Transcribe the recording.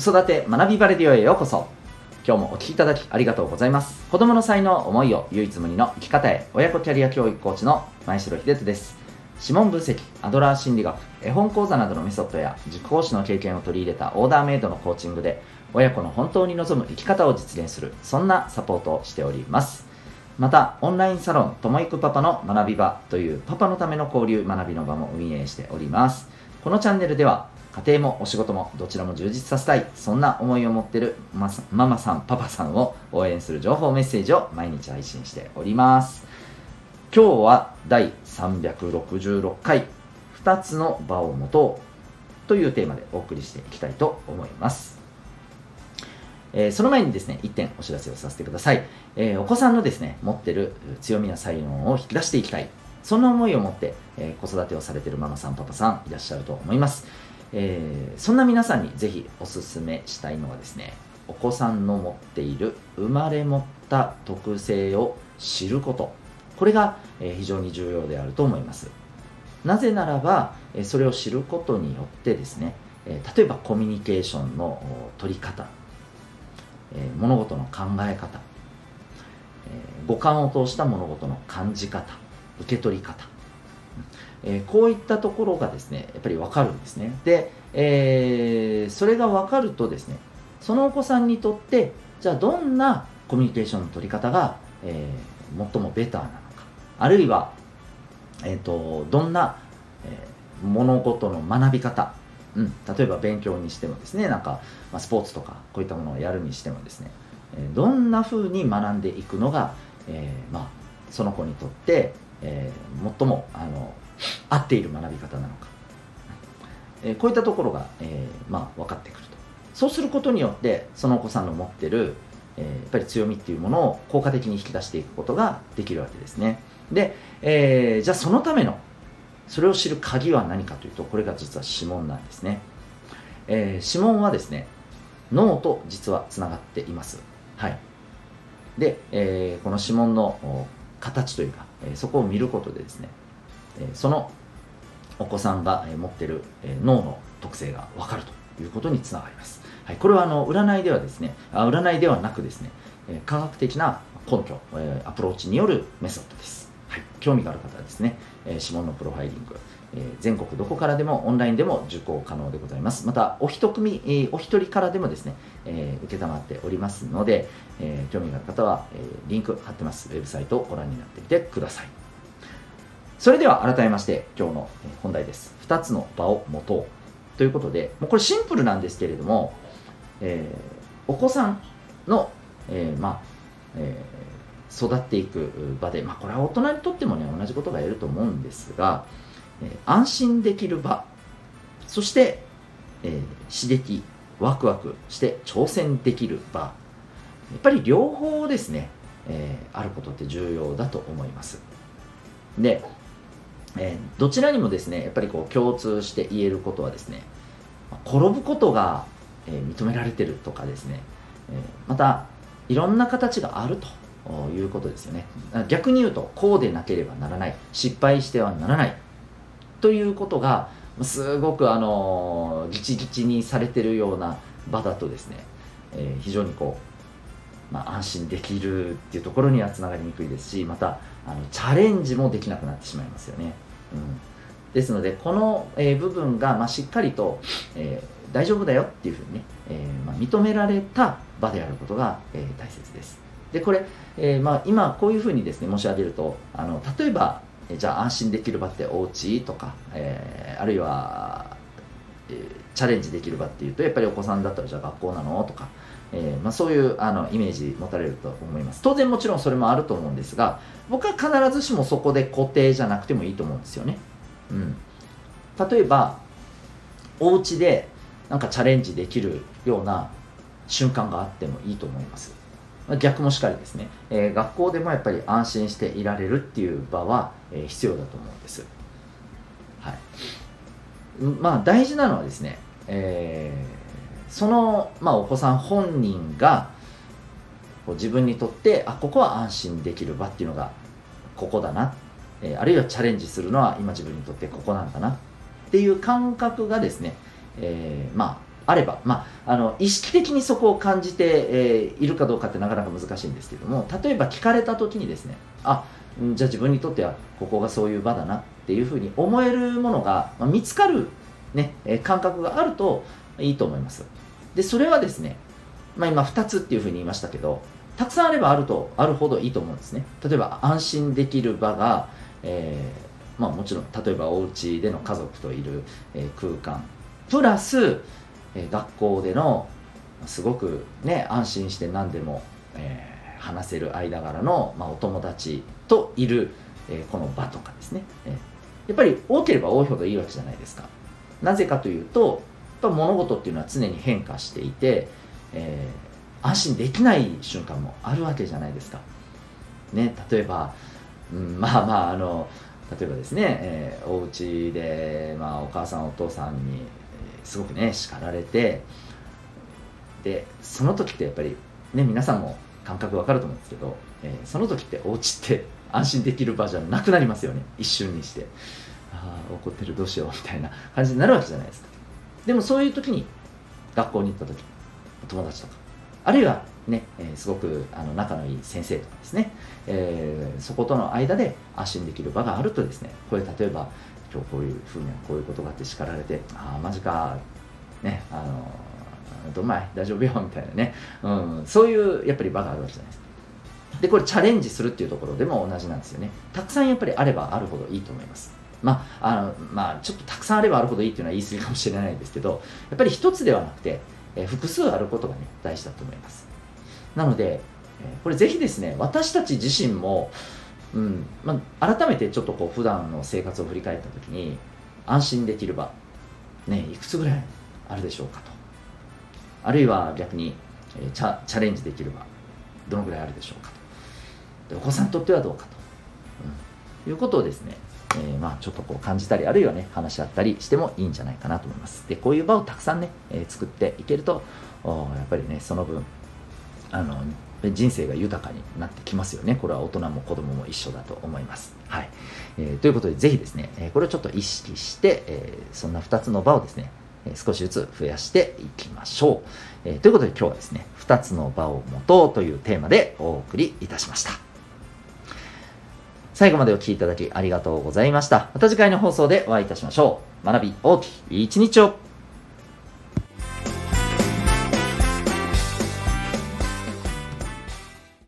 子育て学びバレディオへようこそ。今日もお聞きいただきありがとうございます。子供の才能思いを唯一無二の生き方へ親子キャリア教育コーチの前城秀人です。指紋分析アドラー心理学絵本講座などのメソッドや塾講師の経験を取り入れたオーダーメイドのコーチングで親子の現に望む生き方を実現するそんなサポートをしております。またオンラインサロンともいくパパの学び場というパパのための交流学びの場も運営しております。このチャンネルでは家庭もお仕事もどちらも充実させたいそんな思いを持っているママさんパパさんを応援する情報メッセージを毎日配信しております今日は第366回2つの場を持とうというテーマでお送りしていきたいと思いますえー、その前にですね、1点お知らせをさせてください。えー、お子さんのですね、持ってる強みや才能を引き出していきたい。そんな思いを持って、えー、子育てをされているママさん、パパさんいらっしゃると思います。えそんな皆さんにぜひお勧めしたいのはですね、お子さんの持っている生まれ持った特性を知ること。これが、え非常に重要であると思います。なぜならば、えそれを知ることによってですね、え例えばコミュニケーションの取り方え、物事の考え方、え、五感を通した物事の感じ方受け取り方、え、こういったところがですねやっぱり分かるんですね。で、えー、それが分かるとですねそのお子さんにとってじゃあどんなコミュニケーションの取り方が、えー、最もベターなのか。あるいは、えーと、どんな、えー、物事の学び方。うん、例えば勉強にしてもですねなんか、まあ、スポーツとかこういったものをやるにしてもですね、え、どんな風に学んでいくのが、えー、まあ、その子にとって、えー、最もあの合っている学び方なのか、えこういったところが、えまあ、分かってくると。そうすることによってそのお子さんの持ってる、えやっぱり強みっていうものを効果的に引き出していくことができるわけですね。で、えじゃあそのためのそれを知る鍵は何かというとこれが実は指紋なんですね、えー、指紋はですね脳と実はつながっています。はい。で、えー、この指紋の形というか、えー、そこを見ることでですね、えー、そのお子さんが持っている脳の特性が分かるということにつながります、はい、これはあの占いではですねあ占いではなくですね科学的な根拠アプローチによるメソッドです、興味がある方はですね、え、指紋のプロファイリング、え、全国どこからでもオンラインでも受講可能でございます。また、お一組、え、お一人からでもですね、えー、受けたまっておりますので、え、興味がある方は、え、リンク貼ってます。ウェブサイトをご覧になってみてください。それでは改めまして今日の本題です。2つの場を持とうということで、もうこれシンプルなんですけれども、えー、お子さんの、えー、まあ、えー育っていく場で、まあ、これは大人にとってもね同じことが言えると思うんですが、えー、安心できる場そして、えー、刺激ワクワクして挑戦できる場やっぱり両方ですね、えー、あることって重要だと思います。で、えー、どちらにもですねやっぱりこう共通して言えることはですね転ぶことが、え認められてるとかですね、えまたいろんな形があるということですよね。逆に言うとこうでなければならない。失敗してはならない。ということがすごくあのギチギチにされてるような場だとですね、えー、非常にこう、まあ、安心できるっていうところにはつながりにくいですしまたあのチャレンジもできなくなってしまいますよね、うん、ですのでこの、えー、部分が、まあ、しっかりと、えー、大丈夫だよっていうふうにね、えまあ、認められた場であることが、え大切です。でこれ、えー、まあ、今こういうふうにですね申し上げるとあの例えばじゃあ安心できる場ってお家とか、えー、あるいは、えー、チャレンジできる場っていうとやっぱりお子さんだったらじゃあ学校なのとか、えー、まあ、そういうあのイメージ持たれると思います。当然もちろんそれもあると思うんですが僕は必ずしもそこで固定じゃなくてもいいと思うんですよね、うん、例えばお家でなんかチャレンジできるような瞬間があってもいいと思います。逆もしかりですね、えー、学校でもやっぱり安心していられるっていう場は、えー、必要だと思うんです、はい、まあ大事なのはですね、えー、その、まあ、お子さん本人がこう自分にとってあここは安心できる場っていうのがここだな、えー、あるいはチャレンジするのは今自分にとってここなんだなっていう感覚がですね、えー、まああれば、まあ、あの意識的にそこを感じて、えー、いるかどうかってなかなか難しいんですけども例えば聞かれた時にですねあじゃあ自分にとってはここがそういう場だなっていうふうに思えるものが、まあ、見つかる、ね、え感覚があるといいと思います。でそれはですね、まあ、今2つっていうふうに言いましたけどたくさんあればあるとあるほどいいと思うんですね。例えば安心できる場が、えー、まあ、もちろん例えばお家での家族といる、え、空間。プラス、えー、学校でのすごくね安心して何でも、え話せる間柄の、まあ、お友達といる、えこの場とかですね、えやっぱり多ければ多いほどいいわけじゃないですかなぜかというとやっぱ物事っていうのは常に変化していて、えー、安心できない瞬間もあるわけじゃないですか。ね、例えば、うん、まあまああの例えばですね、えー、お家で、まあ、お母さんお父さんに、すごくね叱られてでその時ってやっぱりね皆さんも感覚わかると思うんですけど、えー、その時ってお家って安心できる場じゃなくなりますよね。一瞬にして。ああ怒ってるどうしようみたいな感じになるわけじゃないですか。でもそういう時に学校に行った時友達とかあるいはね、えー、すごくあの仲のいい先生とかですね、えー、そことの間で安心できる場があるとですねこれ例えば今日こういうふうにこういうことがあって叱られてああマジか。ねあのどんまい大丈夫よみたいなね、うん、そういうやっぱり場があるわけじゃないですか。でこれチャレンジするっていうところでも同じなんですよね。たくさんやっぱりあればあるほどいいと思います。まああのまあ、ちょっとたくさんあればあるほどいいっていうのは言い過ぎかもしれないですけどやっぱり一つではなくて、えー、複数あることがね大事だと思います。なので、えー、これぜひですね私たち自身も、うん。まあ、改めてちょっとこう普段の生活を振り返った時に安心できる場、ね、いくつぐらいあるでしょうかと。あるいは逆に、えー、チャチャレンジできる場どのぐらいあるでしょうかと。でお子さんにとってはどうかと、うん、いうことをですねえー、まあ、ちょっとこう感じたりあるいはね話し合ったりしてもいいんじゃないかなと思います。でこういう場をたくさんね、えー、作っていけるとやっぱりねその分あの人生が豊かになってきますよね。これは大人も子供も一緒だと思います、はい。えー、ということでぜひですね、えこれをちょっと意識して、えそんな2つの場をですね少しずつ増やしていきましょう、えということで今日はですね2つの場を持とうというテーマでお送りいたしました。最後までお聴きいただきありがとうございました。また次回の放送でお会いいたしましょう。学び大きい一日を。